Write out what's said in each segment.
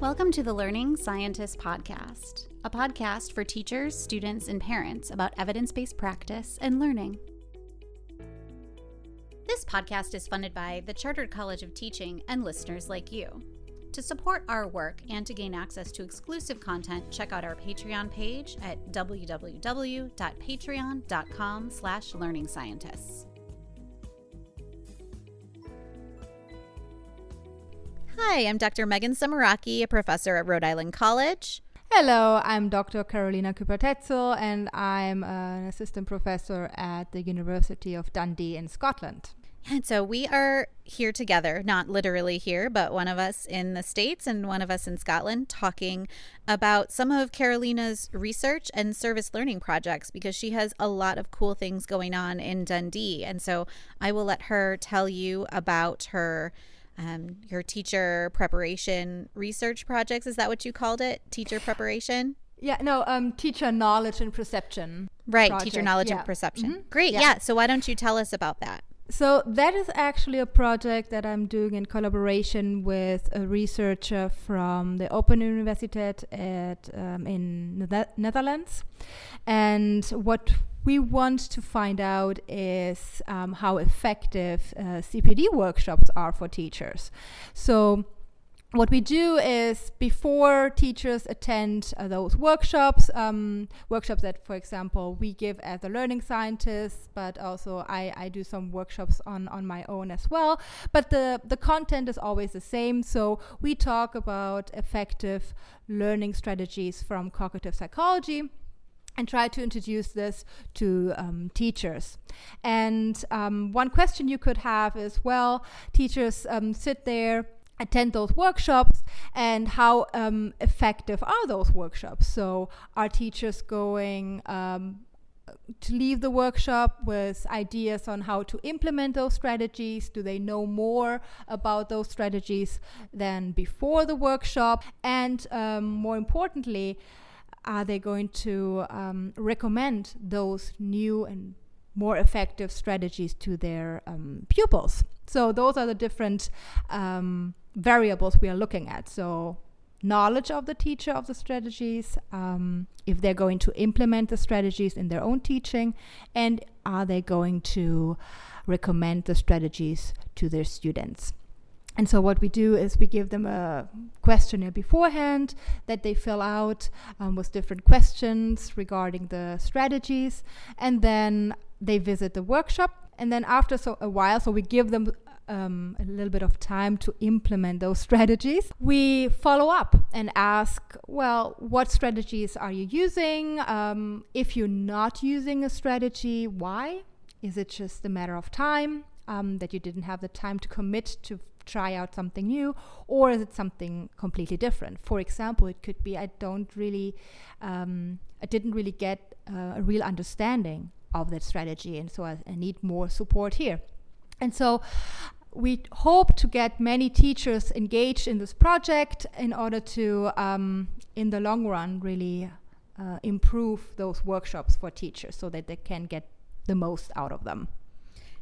Welcome to the Learning Scientist Podcast, a podcast for teachers, students, and parents about evidence based practice and learning. This podcast is funded by the Chartered College of Teaching and listeners like you. To support our work and to gain access to exclusive content, check out our Patreon page at www.patreon.com Hi, I'm Dr. Megan Sumeracki, a professor at Rhode Island College. Hello, I'm Dr. Carolina Kuepper-Tetzel, and I'm an assistant professor at the University of Dundee in Scotland. And so we are here together, not literally here, but one of us in the States and one of us in Scotland, talking about some of Carolina's research and service learning projects because she has a lot of cool things going on in Dundee. And so I will let her tell you about her um, your teacher preparation research projects. Is that what you called it? Teacher preparation? Yeah, no, um, teacher knowledge and perception. Right, project. teacher knowledge yeah. and perception. Mhm. Great, Yeah. yeah. So why don't you tell us about that? So that is actually a project that I'm doing in collaboration with a researcher from the Open Universiteit at um, in the Netherlands, and what we want to find out is um, how effective uh, CPD workshops are for teachers. So what we do is before teachers attend uh, those workshops, um, workshops that, for example, we give as a learning scientist, but also I, I do some workshops on, on my own as well. But the, the content is always the same. So we talk about effective learning strategies from cognitive psychology and try to introduce this to um, teachers. And um, one question you could have is well, teachers um, sit there attend those workshops and how um, effective are those workshops? So are teachers going um, to leave the workshop with ideas on how to implement those strategies? Do they know more about those strategies than before the workshop? And um, more importantly are they going to um, recommend those new and more effective strategies to their um, pupils so those are the different um, variables we are looking at. So knowledge of the teacher of the strategies, um, if they're going to implement the strategies in their own teaching, and are they going to recommend the strategies to their students. And so, what we do is we give them a questionnaire beforehand that they fill out um, with different questions regarding the strategies, and then they visit the workshop. And then, after so a while, so we give them um, a little bit of time to implement those strategies, we follow up and ask, well, what strategies are you using? Um, if you're not using a strategy, why? Is it just a matter of time um, that you didn't have the time to commit to try out something new, or is it something completely different? For example, it could be I don't really, um, I didn't really get uh, a real understanding of that strategy, and so I, I need more support here. And so we hope to get many teachers engaged in this project in order to, um, in the long run, really uh, improve those workshops for teachers so that they can get the most out of them.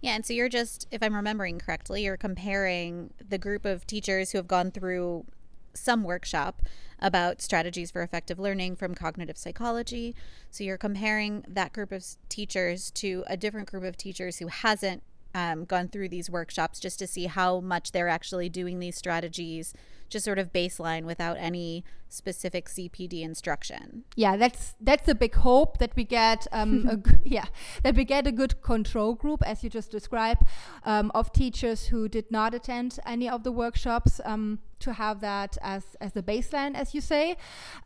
Yeah, and so you're just, if I'm remembering correctly, you're comparing the group of teachers who have gone through some workshop about strategies for effective learning from cognitive psychology. So you're comparing that group of teachers to a different group of teachers who hasn't um, gone through these workshops just to see how much they're actually doing these strategies, just sort of baseline without any specific CPD instruction. Yeah, that's that's a big hope that we get. Um, a yeah, that we get a good control group, as you just described, um, of teachers who did not attend any of the workshops. Um, to have that as as the baseline, as you say.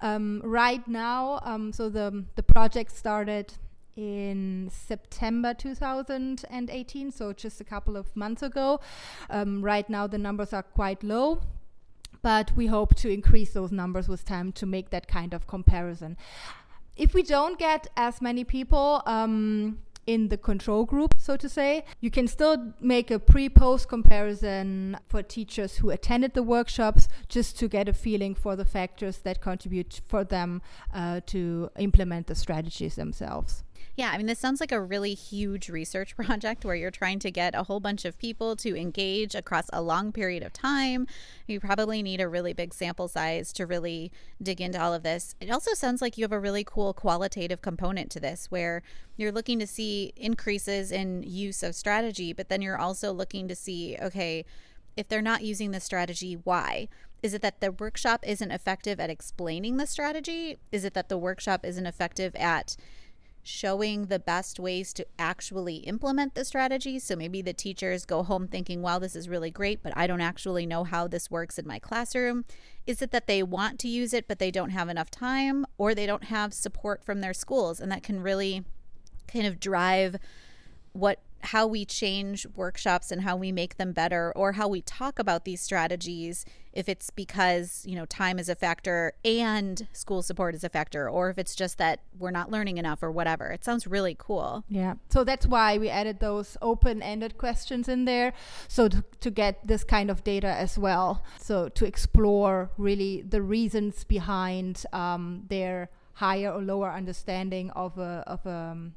Um, right now, um, so the the project started in September 2018, so just a couple of months ago. Um, right now, the numbers are quite low, but we hope to increase those numbers with time to make that kind of comparison. If we don't get as many people, um, in the control group, so to say. You can still make a pre post comparison for teachers who attended the workshops just to get a feeling for the factors that contribute for them uh, to implement the strategies themselves. Yeah, I mean, this sounds like a really huge research project where you're trying to get a whole bunch of people to engage across a long period of time. You probably need a really big sample size to really dig into all of this. It also sounds like you have a really cool qualitative component to this where you're looking to see increases in use of strategy, but then you're also looking to see, okay, if they're not using the strategy, why? Is it that the workshop isn't effective at explaining the strategy? Is it that the workshop isn't effective at showing the best ways to actually implement the strategy. So maybe the teachers go home thinking, wow, this is really great, but I don't actually know how this works in my classroom. Is it that they want to use it, but they don't have enough time, or they don't have support from their schools? And that can really kind of drive what how we change workshops and how we make them better or how we talk about these strategies if it's because you know time is a factor and school support is a factor or if it's just that we're not learning enough or whatever. It sounds really cool. Yeah. So that's why we added those open-ended questions in there so to, to get this kind of data as well. So to explore really the reasons behind um, their higher or lower understanding of a, of a um,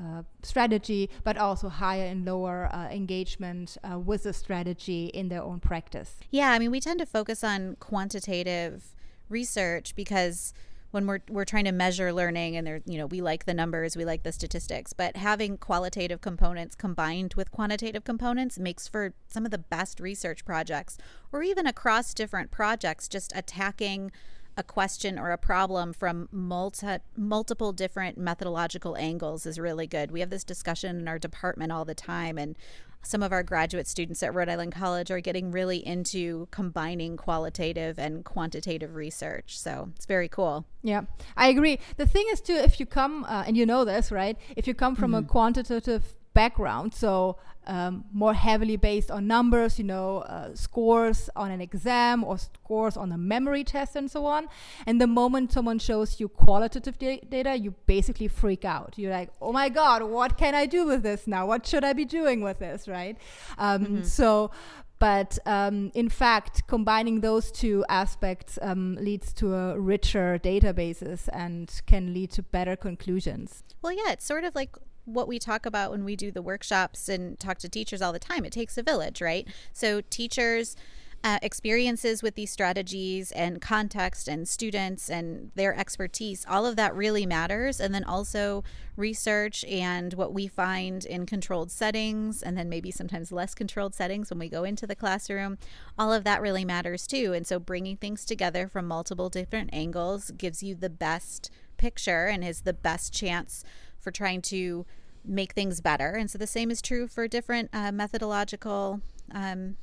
uh, strategy, but also higher and lower uh, engagement uh, with the strategy in their own practice. Yeah, I mean, we tend to focus on quantitative research because when we're we're trying to measure learning and there you know we like the numbers we like the statistics but having qualitative components combined with quantitative components makes for some of the best research projects or even across different projects just attacking a question or a problem from multi, multiple different methodological angles is really good. We have this discussion in our department all the time, and some of our graduate students at Rhode Island College are getting really into combining qualitative and quantitative research. So it's very cool. Yeah, I agree. The thing is, too, if you come, uh, and you know this, right? If you come from mm-hmm. a quantitative background, so um, more heavily based on numbers, you know, uh, scores on an exam or scores on a memory test and so on. And the moment someone shows you qualitative da- data, you basically freak out. You're like, oh my God, what can I do with this now? What should I be doing with this, right? Um, mm-hmm. So, but um, in fact, combining those two aspects um, leads to a richer databases and can lead to better conclusions. Well, yeah, it's sort of like what we talk about when we do the workshops and talk to teachers all the time. It takes a village, right? So teachers. Uh, experiences with these strategies and context and students and their expertise, all of that really matters. And then also research and what we find in controlled settings, and then maybe sometimes less controlled settings when we go into the classroom, all of that really matters too. And so bringing things together from multiple different angles gives you the best picture and is the best chance for trying to make things better. And so the same is true for different uh, methodological, um,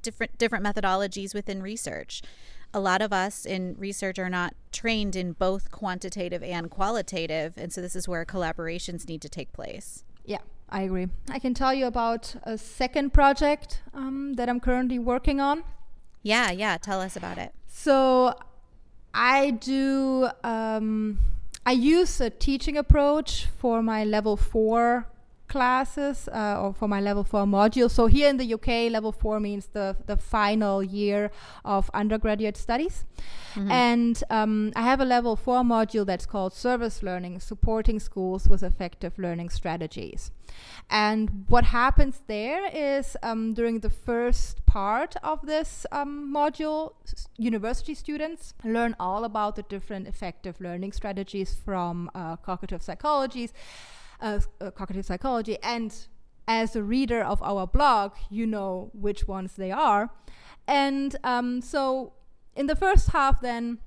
different different methodologies within research. A lot of us in research are not trained in both quantitative and qualitative, and so this is where collaborations need to take place. Yeah, I agree. I can tell you about a second project um, that I'm currently working on. Yeah, yeah. Tell us about it. So I do. Um, I use a teaching approach for my level four classes uh, or for my level four module. So here in the UK, level four means the, the final year of undergraduate studies. Mm-hmm. And um, I have a level four module that's called Service Learning, supporting schools with effective learning strategies. And what happens there is um, during the first part of this um, module, s- university students learn all about the different effective learning strategies from uh, cognitive psychologies uh, cognitive psychology. And as a reader of our blog, you know which ones they are. And um, so in the first half, then,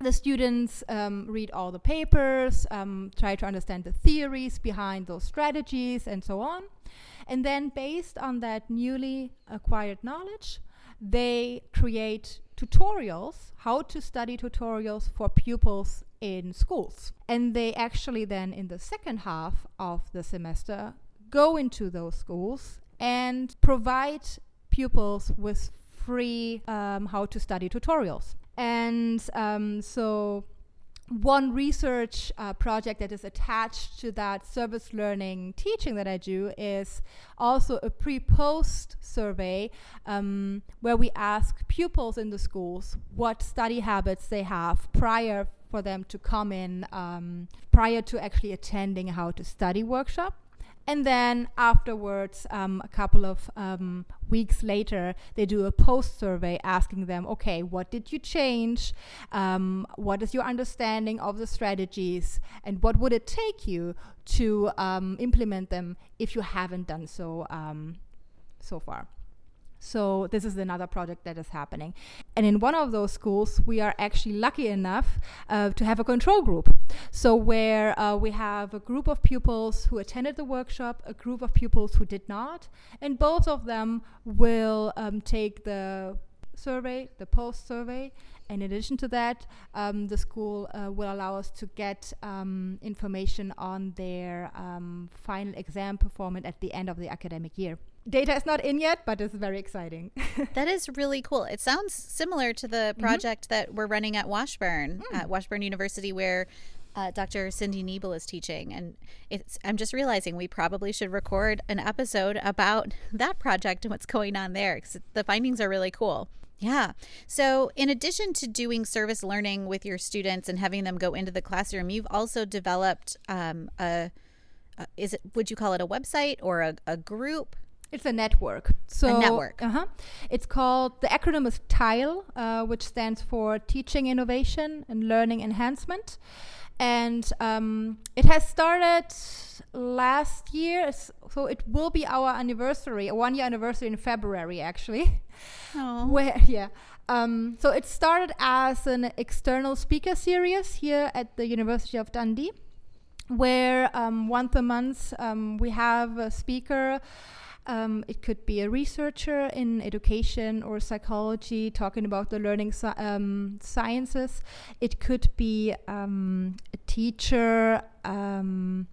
the students um, read all the papers, um, try to understand the theories behind those strategies, and so on. And then, based on that newly acquired knowledge, they create tutorials, how to study tutorials for pupils in schools. And they actually then, in the second half of the semester, go into those schools and provide pupils with free um, how to study tutorials. And um, so one research uh, project that is attached to that service learning teaching that I do is also a pre post survey um, where we ask pupils in the schools what study habits they have prior for them to come in um, prior to actually attending a how to study workshop. And then afterwards, um, a couple of um, weeks later, they do a post survey asking them, okay, what did you change? Um, what is your understanding of the strategies? And what would it take you to um, implement them if you haven't done so um, so far? So this is another project that is happening. And in one of those schools, we are actually lucky enough uh, to have a control group. So where uh, we have a group of pupils who attended the workshop, a group of pupils who did not, and both of them will um, take the survey, the post survey. In addition to that, um, the school uh, will allow us to get um, information on their um, final exam performance at the end of the academic year data is not in yet, but it's very exciting. that is really cool. It sounds similar to the mm-hmm. project mm-hmm. that we're running at Washburn, mm. at Washburn University, where uh, Dr. Cindy Nebel is teaching. And it's I'm just realizing we probably should record an episode about that project and what's going on there because the findings are really cool. Yeah. So, in addition to doing service learning with your students and having them go into the classroom, you've also developed um, a, a, is it would you call it a website or a, a group it's a network. So a network. Uh-huh. It's called the acronym is TILE, uh, which stands for Teaching Innovation and Learning Enhancement, and um, it has started last year. So it will be our anniversary, a one year anniversary in February, actually. Oh. Where yeah. Um, so it started as an external speaker series here at the University of Dundee, where um, once a month um, we have a speaker um, it could be a researcher in education or psychology talking about the learning um, sciences. It could be um, a teacher um,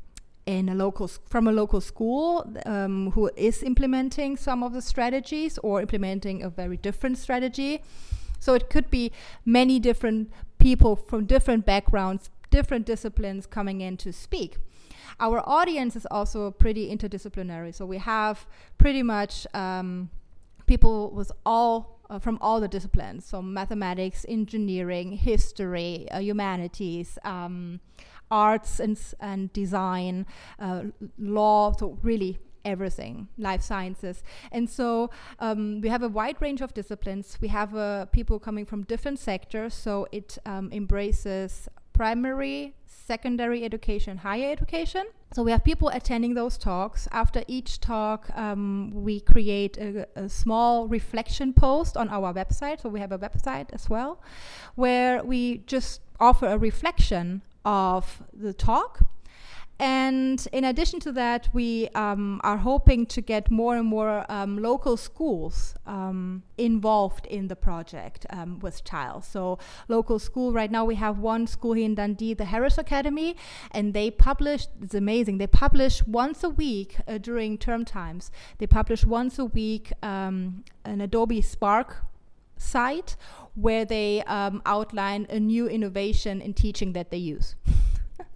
in a local from a local school um, who is implementing some of the strategies or implementing a very different strategy. So it could be many different people from different backgrounds, different disciplines coming in to speak. Our audience is also pretty interdisciplinary. So we have pretty much um, people with all uh, from all the disciplines, so mathematics, engineering, history, uh, humanities, um, arts and, and design, uh, law, so really everything, life sciences. And so um, we have a wide range of disciplines. We have uh, people coming from different sectors, so it um, embraces primary, secondary education, higher education. So we have people attending those talks. After each talk, um, we create a, a, small reflection post on our website. So we have a website as well, where we just offer a reflection of the talk and in addition to that, we um, are hoping to get more and more um, local schools um, involved in the project um, with TILE. So, local school, right now we have one school here in Dundee, the Harris Academy, and they publish, it's amazing, they publish once a week uh, during term times. They publish once a week um, an Adobe Spark site where they um, outline a new innovation in teaching that they use.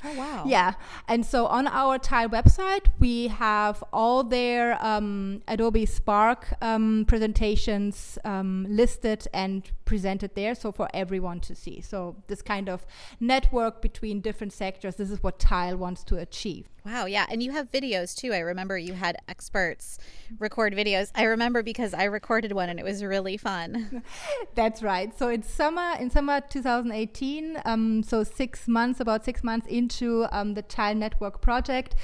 Oh wow! Yeah, and so on our TILE website, we have all their um, Adobe Spark um, presentations um, listed and presented there, so for everyone to see. So this kind of network between different sectors, this is what TILE wants to achieve. Wow, yeah, and you have videos too. I remember you had experts record videos. I remember because I recorded one and it was really fun. That's right. So in summer, in summer 2018, um, so six months, about six months into um, the TILE Network project.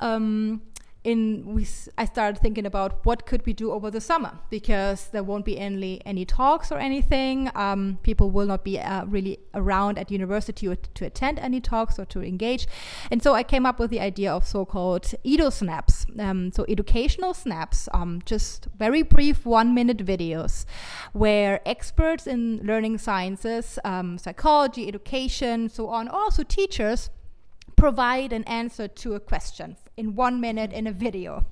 Um, in we I started thinking about what could we do over the summer because there won't be any any talks or anything. Um, people will not be uh, really around at university to attend any talks or to engage, and so I came up with the idea of so-called Edu snaps. Um, so educational snaps, um, just very brief one-minute videos, where experts in learning sciences, um, psychology, education, so on, also teachers provide an answer to a question in one minute in a video.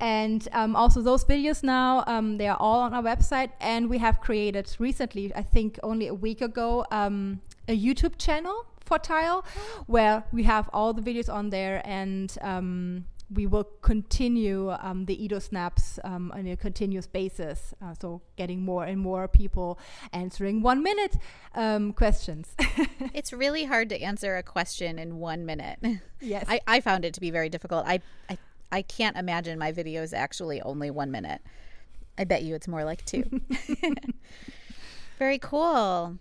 And um, also those videos now, um, they are all on our website. And we have created recently, I think only a week ago, um, a YouTube channel for Tile, where we have all the videos on there and um, we will continue um, the Edu snaps um, on a continuous basis. Uh, so getting more and more people answering one minute um, questions. it's really hard to answer a question in one minute. Yes, I, I found it to be very difficult. I, I I can't imagine my video is actually only one minute. I bet you it's more like two. very cool.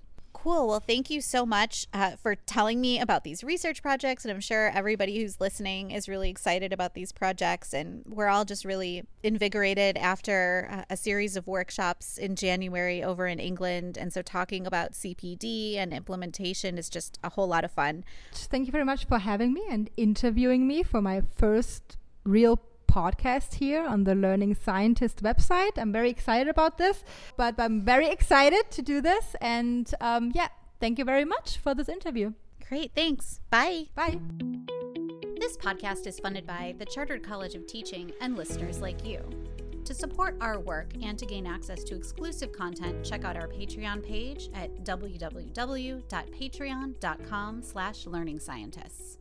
Cool. Well, thank you so much uh, for telling me about these research projects. And I'm sure everybody who's listening is really excited about these projects. And we're all just really invigorated after uh, a series of workshops in January over in England. And so talking about CPD and implementation is just a whole lot of fun. Thank you very much for having me and interviewing me for my first real podcast here on the Learning Scientist website. I'm very excited about this, but I'm very excited to do this. And um, yeah, thank you very much for this interview. Great. Thanks. Bye. Bye. This podcast is funded by the Chartered College of Teaching and listeners like you. To support our work and to gain access to exclusive content, check out our Patreon page at www.patreon.com slash learning scientists.